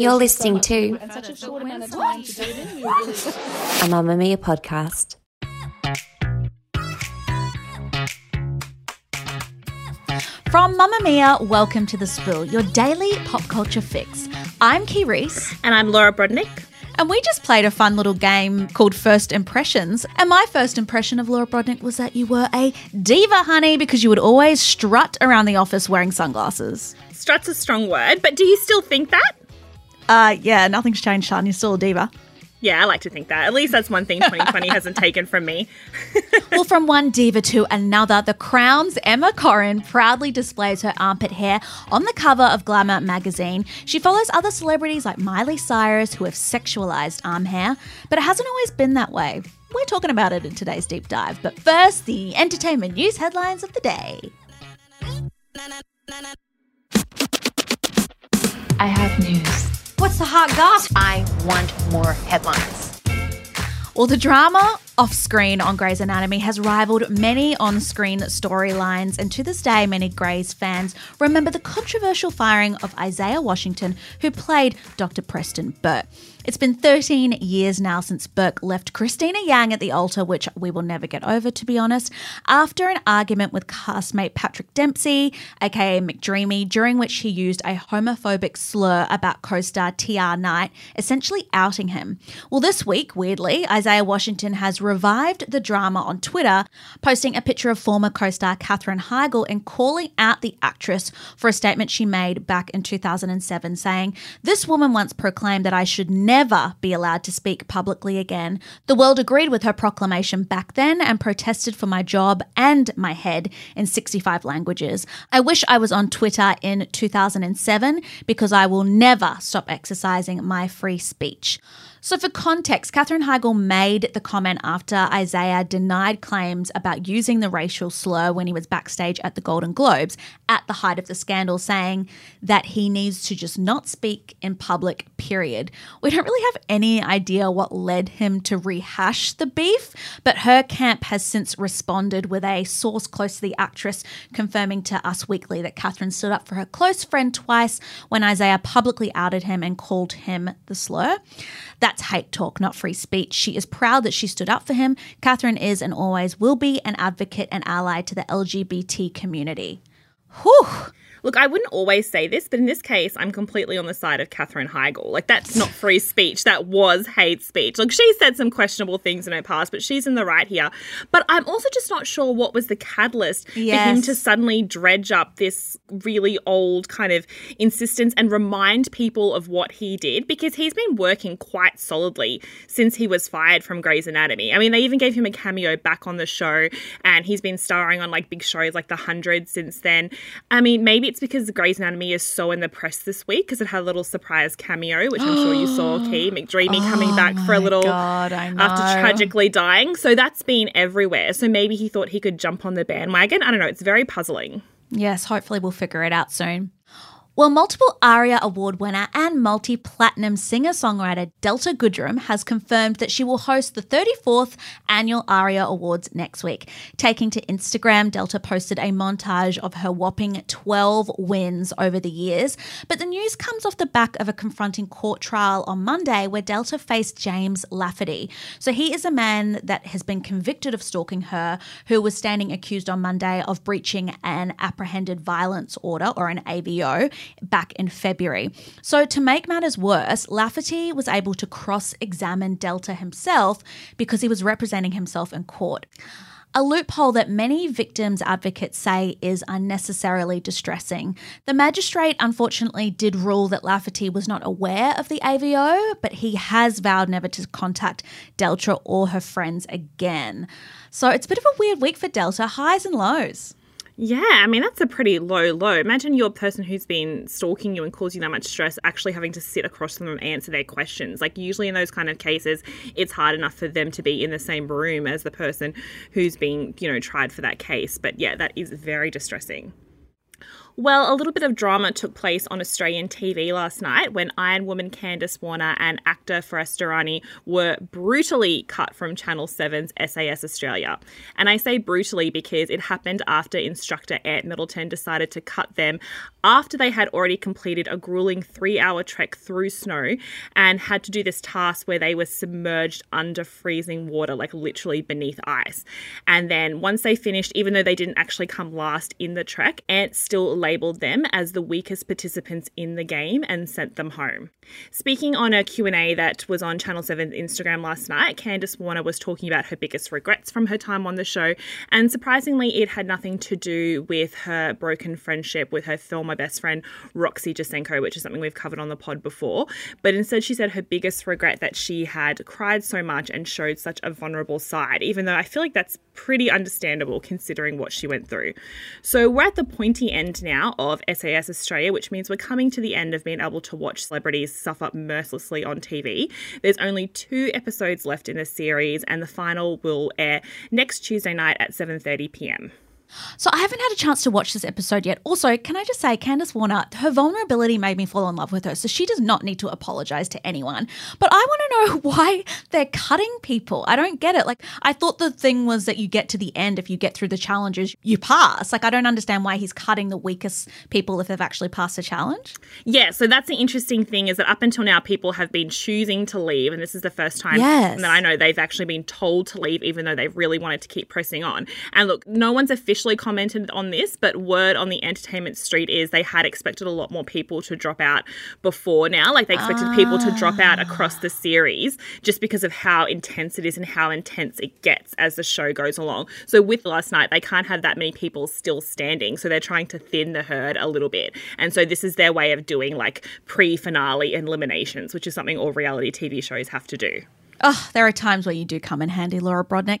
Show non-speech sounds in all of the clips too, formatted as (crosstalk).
You're listening to (laughs) a Mamamia podcast. From Mamamia, welcome to The Spill, your daily pop culture fix. I'm Kee Reece. And I'm Laura Brodnik. And we just played a fun little game called First Impressions. And my first impression of Laura Brodnik was that you were a diva, honey, because you would always strut around the office wearing sunglasses. Strut's a strong word, but do you still think that? Uh, yeah, nothing's changed, hon. You're still a diva. Yeah, I like to think that. At least that's one thing 2020 (laughs) hasn't taken from me. (laughs) well, from one diva to another, The Crown's Emma Corrin proudly displays her armpit hair on the cover of Glamour magazine. She follows other celebrities like Miley Cyrus who have sexualized arm hair, but it hasn't always been that way. We're talking about it in today's deep dive. But first, the entertainment news headlines of the day. I have news. What's the hot gossip? I want more headlines. Well, the drama off screen on Grey's Anatomy has rivaled many on screen storylines, and to this day, many Grey's fans remember the controversial firing of Isaiah Washington, who played Dr. Preston Burke. It's been 13 years now since Burke left Cristina Yang at the altar, which we will never get over, to be honest, after an argument with castmate Patrick Dempsey, aka McDreamy, during which he used a homophobic slur about co star TR Knight, essentially outing him. Well, this week, weirdly, Isaiah Washington has revived the drama on Twitter, posting a picture of former co star Katherine Heigl and calling out the actress for a statement she made back in 2007, saying, This woman once proclaimed that I should never be allowed to speak publicly again. The world agreed with her proclamation back then and protested for my job and my head in 65 languages. I wish I was on Twitter in 2007 because I will never stop exercising my free speech. So, for context, Katherine Heigl made the comment after Isaiah denied claims about using the racial slur when he was backstage at the Golden Globes at the height of the scandal, saying that he needs to just not speak in public, period. We don't really have any idea what led him to rehash the beef, but her camp has since responded with a source close to the actress confirming to Us Weekly that Katherine stood up for her close friend twice when Isaiah publicly outed him and called him the slur. That's hate talk, not free speech. She is proud that she stood up for him. Katherine is and always will be an advocate and ally to the LGBT community. Whew. Look, I wouldn't always say this, but in this case, I'm completely on the side of Katherine Heigl. Like, that's not free speech. That was hate speech. Like, she said some questionable things in her past, but she's in the right here. But I'm also just not sure what was the catalyst yes. for him to suddenly dredge up this really old kind of insistence and remind people of what he did, because he's been working quite solidly since he was fired from Grey's Anatomy. I mean, they even gave him a cameo back on the show, and he's been starring on like big shows like The Hundred since then. I mean, maybe it's because Grey's Anatomy is so in the press this week because it had a little surprise cameo, which I'm sure you saw, (gasps) Kee McDreamy oh coming back for a little God, after tragically dying. So that's been everywhere. So maybe he thought he could jump on the bandwagon. I don't know. It's very puzzling. Yes, hopefully we'll figure it out soon. Well, multiple ARIA Award winner and multi platinum singer songwriter Delta Goodrem has confirmed that she will host the 34th annual ARIA Awards next week. Taking to Instagram, Delta posted a montage of her whopping 12 wins over the years. But the news comes off the back of a confronting court trial on Monday where Delta faced James Lafferty. So he is a man that has been convicted of stalking her, who was standing accused on Monday of breaching an apprehended violence order or an AVO back in February. So, to make matters worse, Lafferty was able to cross examine Delta himself because he was representing himself in court. A loophole that many victims' advocates say is unnecessarily distressing. The magistrate unfortunately did rule that Lafferty was not aware of the AVO, but he has vowed never to contact Delta or her friends again. So it's a bit of a weird week for Delta, highs and lows. Yeah, I mean, that's a pretty low low. Imagine you're a person who's been stalking you and causing that much stress actually having to sit across from them and answer their questions. Like, usually in those kind of cases, it's hard enough for them to be in the same room as the person who's being, you know, tried for that case. But yeah, that is very distressing. Well, a little bit of drama took place on Australian TV last night when Iron Woman Candice Warner and actor Firass Dirani were brutally cut from Channel 7's SAS Australia. And I say brutally because it happened after instructor Ant Middleton decided to cut them after they had already completed a grueling three hour trek through snow and had to do this task where they were submerged under freezing water, like literally beneath ice. And then once they finished, even though they didn't actually come last in the trek, Ant still labeled them as the weakest participants in the game and sent them home. Speaking on a Q&A that was on Channel 7's Instagram last night, Candice Warner was talking about her biggest regrets from her time on the show, and surprisingly, it had nothing to do with her broken friendship with her former best friend Roxy Jacenko, which is something we've covered on the pod before. But instead, she said her biggest regret that she had cried so much and showed such a vulnerable side, even though I feel like that's pretty understandable considering what she went through. So we're at the pointy end now of SAS Australia, which means we're coming to the end of being able to watch celebrities suffer mercilessly on TV. There's only two episodes left in the series, and the final will air next Tuesday night at 7:30 p.m. So I haven't had a chance to watch this episode yet. Also, can I just say, Candice Warner, her vulnerability made me fall in love with her, so she does not need to apologize to anyone. But I want to know (laughs) why they're cutting people. I don't get it. Like, I thought the thing was that you get to the end, if you get through the challenges, you pass. Like, I don't understand why he's cutting the weakest people if they've actually passed a challenge. Yeah, so that's the interesting thing is that up until now, people have been choosing to leave, and this is the first time Yes. that I know they've actually been told to leave, even though they've really wanted to keep pressing on. And look, no one's officially commented on this, but word on the entertainment street is they had expected a lot more people to drop out before now. Like they expected people to drop out across the ah. series just because of how intense it is and how intense it gets as the show goes along. So with last night, they can't have that many people still standing. So they're trying to thin the herd a little bit. And so this is their way of doing like pre finale eliminations, which is something all reality TV shows have to do. Oh, there are times where you do come in handy, Laura Brodnik.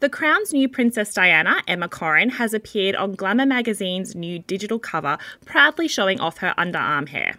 The Crown's new Princess Diana, Emma Corrin, has appeared on Glamour magazine's new digital cover, proudly showing off her underarm hair.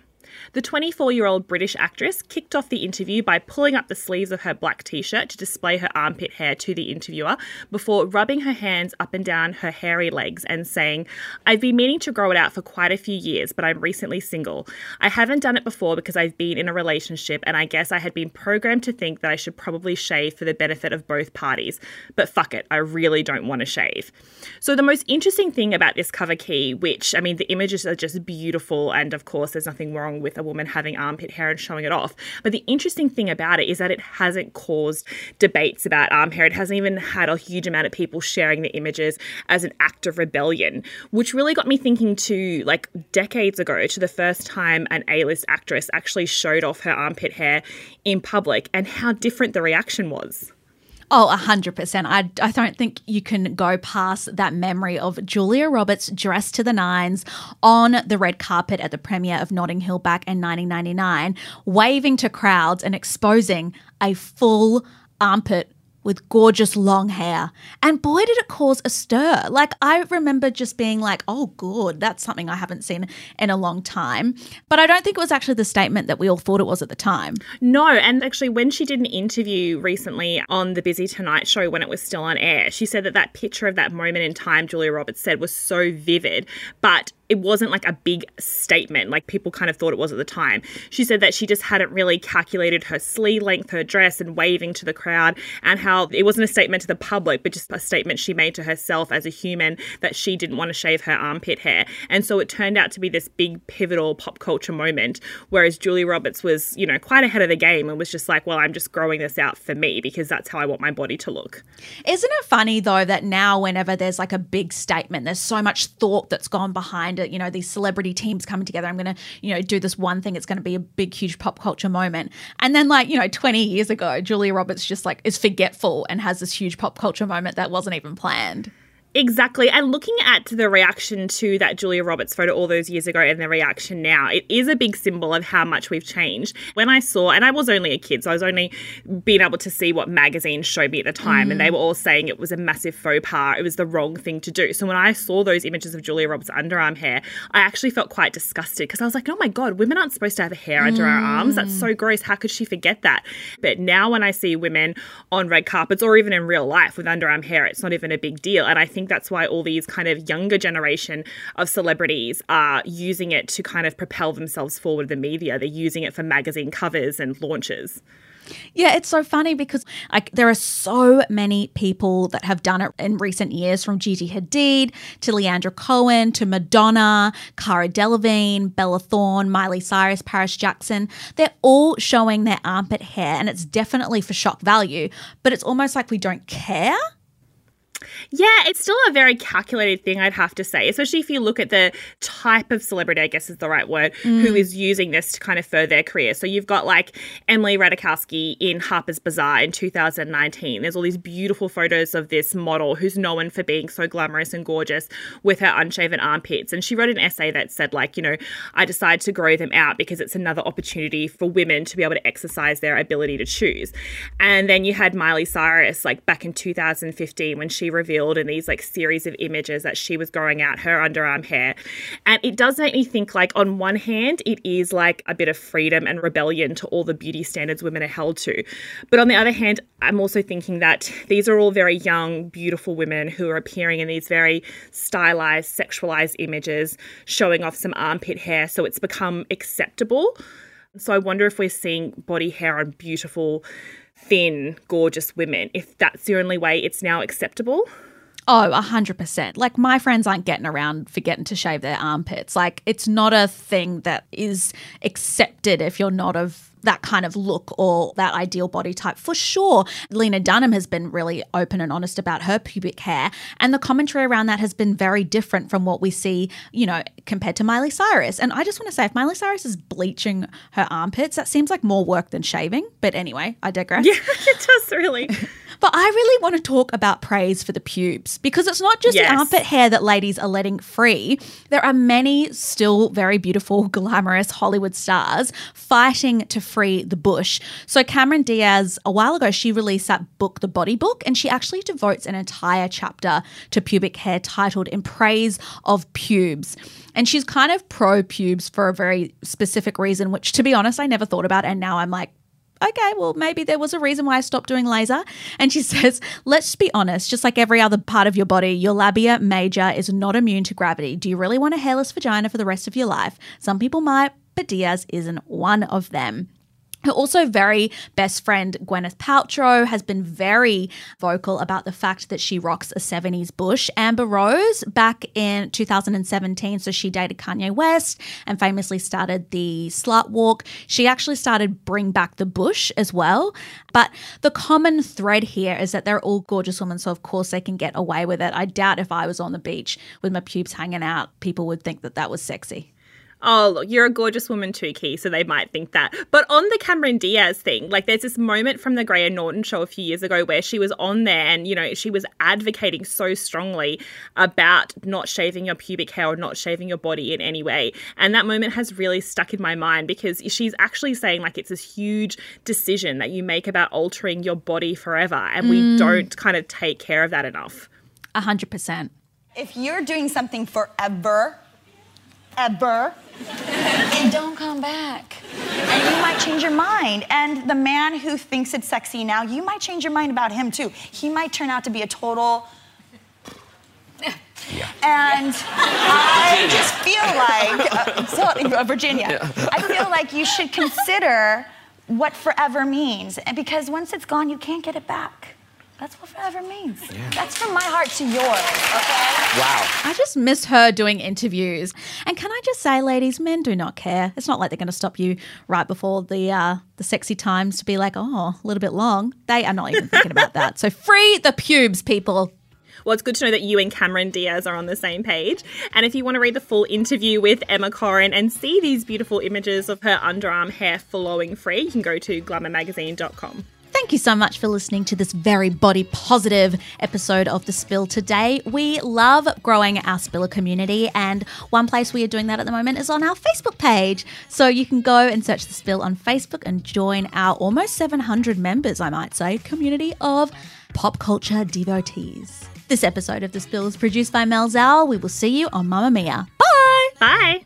The 24 year old British actress kicked off the interview by pulling up the sleeves of her black t shirt to display her armpit hair to the interviewer before rubbing her hands up and down her hairy legs and saying, I've been meaning to grow it out for quite a few years, but I'm recently single. I haven't done it before because I've been in a relationship and I guess I had been programmed to think that I should probably shave for the benefit of both parties. But fuck it, I really don't want to shave. So, the most interesting thing about this cover Kee, which I mean, the images are just beautiful, and of course, there's nothing wrong with a woman having armpit hair and showing it off. But the interesting thing about it is that it hasn't caused debates about arm hair. It hasn't even had a huge amount of people sharing the images as an act of rebellion, which really got me thinking to like decades ago to the first time an A list actress actually showed off her armpit hair in public and how different the reaction was. Oh, 100%. I, I don't think you can go past that memory of Julia Roberts dressed to the nines on the red carpet at the premiere of Notting Hill back in 1999, waving to crowds and exposing a full armpit with gorgeous long hair. And boy, did it cause a stir. Like, I remember just being like, oh, good, that's something I haven't seen in a long time. But I don't think it was actually the statement that we all thought it was at the time. No, and actually, when she did an interview recently on the Busy Tonight show when it was still on air, she said that that picture of that moment in time, Julia Roberts said, was so vivid, but it wasn't like a big statement like people kind of thought it was at the time. She said that she just hadn't really calculated her sleeve length, her dress, and waving to the crowd, and how it wasn't a statement to the public, but just a statement she made to herself as a human that she didn't want to shave her armpit hair. And so it turned out to be this big pivotal pop culture moment, whereas Julia Roberts was, you know, quite ahead of the game and was just like, well, I'm just growing this out for me because that's how I want my body to look. Isn't it funny though that now whenever there's like a big statement, there's so much thought that's gone behind it. You know, these celebrity teams coming together. I'm gonna, you know, do this one thing. It's gonna be a big, huge pop culture moment. And then like, you know, 20 years ago, Julia Roberts just like is forgetful and has this huge pop culture moment that wasn't even planned. Exactly. And looking at the reaction to that Julia Roberts photo all those years ago and the reaction now, it is a big symbol of how much we've changed. When I saw, and I was only a kid, so I was only being able to see what magazines showed me at the time, mm. and they were all saying it was a massive faux pas, it was the wrong thing to do. So when I saw those images of Julia Roberts' underarm hair, I actually felt quite disgusted because I was like, oh my God, women aren't supposed to have hair under mm. our arms. That's so gross. How could she forget that? But now when I see women on red carpets or even in real life with underarm hair, it's not even a big deal. And I think think that's why all these kind of younger generation of celebrities are using it to kind of propel themselves forward in the media. They're using it for magazine covers and launches. Yeah, it's so funny because like there are so many people that have done it in recent years, from Gigi Hadid to Leandra Cohen to Madonna, Cara Delevingne, Bella Thorne, Miley Cyrus, Paris Jackson. They're all showing their armpit hair, and it's definitely for shock value. But it's almost like we don't care. Yeah, it's still a very calculated thing, I'd have to say, especially if you look at the type of celebrity, I guess is the right word, mm. who is using this to kind of further their career. So you've got like Emily Ratajkowski in Harper's Bazaar in 2019. There's all these beautiful photos of this model who's known for being so glamorous and gorgeous with her unshaven armpits. And she wrote an essay that said, like, you know, I decided to grow them out because it's another opportunity for women to be able to exercise their ability to choose. And then you had Miley Cyrus, like back in 2015, when she revealed in these like series of images that she was growing out her underarm hair. And it does make me think like on one hand, it is like a bit of freedom and rebellion to all the beauty standards women are held to. But on the other hand, I'm also thinking that these are all very young, beautiful women who are appearing in these very stylized, sexualized images, showing off some armpit hair. So it's become acceptable. So I wonder if we're seeing body hair on beautiful thin, gorgeous women, if that's the only way it's now acceptable. Oh, 100%. Like, my friends aren't getting around forgetting to shave their armpits. Like, it's not a thing that is accepted if you're not of that kind of look or that ideal body type for sure. Lena Dunham has been really open and honest about her pubic hair, and the commentary around that has been very different from what we see, you know, compared to Miley Cyrus. And I just want to say, if Miley Cyrus is bleaching her armpits, that seems like more work than shaving. But anyway, I digress. (laughs) Yeah, it does really. (laughs) But I really want to talk about praise for the pubes because it's not just yes. the armpit hair that ladies are letting free. There are many still very beautiful, (laughs) glamorous Hollywood stars fighting to free the bush. So Cameron Diaz, a while ago, she released that book, The Body Book, and she actually devotes an entire chapter to pubic hair titled In Praise of Pubes. And she's kind of pro pubes for a very specific reason, which to be honest, I never thought about. And now I'm like, okay, well, maybe there was a reason why I stopped doing laser. And she (laughs) says, let's be honest, just like every other part of your body, your labia major is not immune to gravity. Do you really want a hairless vagina for the rest of your life? Some people might, but Diaz isn't one of them. Her also very best friend, Gwyneth Paltrow, has been very vocal about the fact that she rocks a 70s bush. Amber Rose, back in 2017, so she dated Kanye West and famously started the Slut Walk. She actually started Bring Back the Bush as well. But the common thread here is that they're all gorgeous women, so of course they can get away with it. I doubt if I was on the beach with my pubes hanging out, people would think that that was sexy oh, look, you're a gorgeous woman too, Kee, so they might think that. But on the Cameron Diaz thing, like there's this moment from the Graham Norton show a few years ago where she was on there and, you know, she was advocating so strongly about not shaving your pubic hair or not shaving your body in any way. And that moment has really stuck in my mind because she's actually saying like it's this huge decision that you make about altering your body forever. And we mm. don't kind of take care of that enough. A hundred percent. If you're doing something forever, ever, and don't come back. And you might change your mind. And the man who thinks it's sexy now, you might change your mind about him too. He might turn out to be a total. Yeah. And I just feel like, uh, so, uh, Virginia, I feel like you should consider what forever means. And because once it's gone, you can't get it back. That's what forever means. That's from my heart to yours, okay? Wow. I just miss her doing interviews. And can I just say, ladies, men do not care. It's not like they're going to stop you right before the uh, the sexy times to be like, oh, a little bit long. They are not even thinking about that. So free the pubes, people. Well, it's good to know that you and Cameron Diaz are on the same page. And if you want to read the full interview with Emma Corrin and see these beautiful images of her underarm hair flowing free, you can go to glamourmagazine.com. Thank you so much for listening to this very body positive episode of The Spill today. We love growing our Spiller community, and one place we are doing that at the moment is on our Facebook page. So you can go and search The Spill on Facebook and join our almost 700 members, I might say, community of pop culture devotees. This episode of The Spill is produced by Mel Sauer. We will see you on Mamamia. Bye! Bye.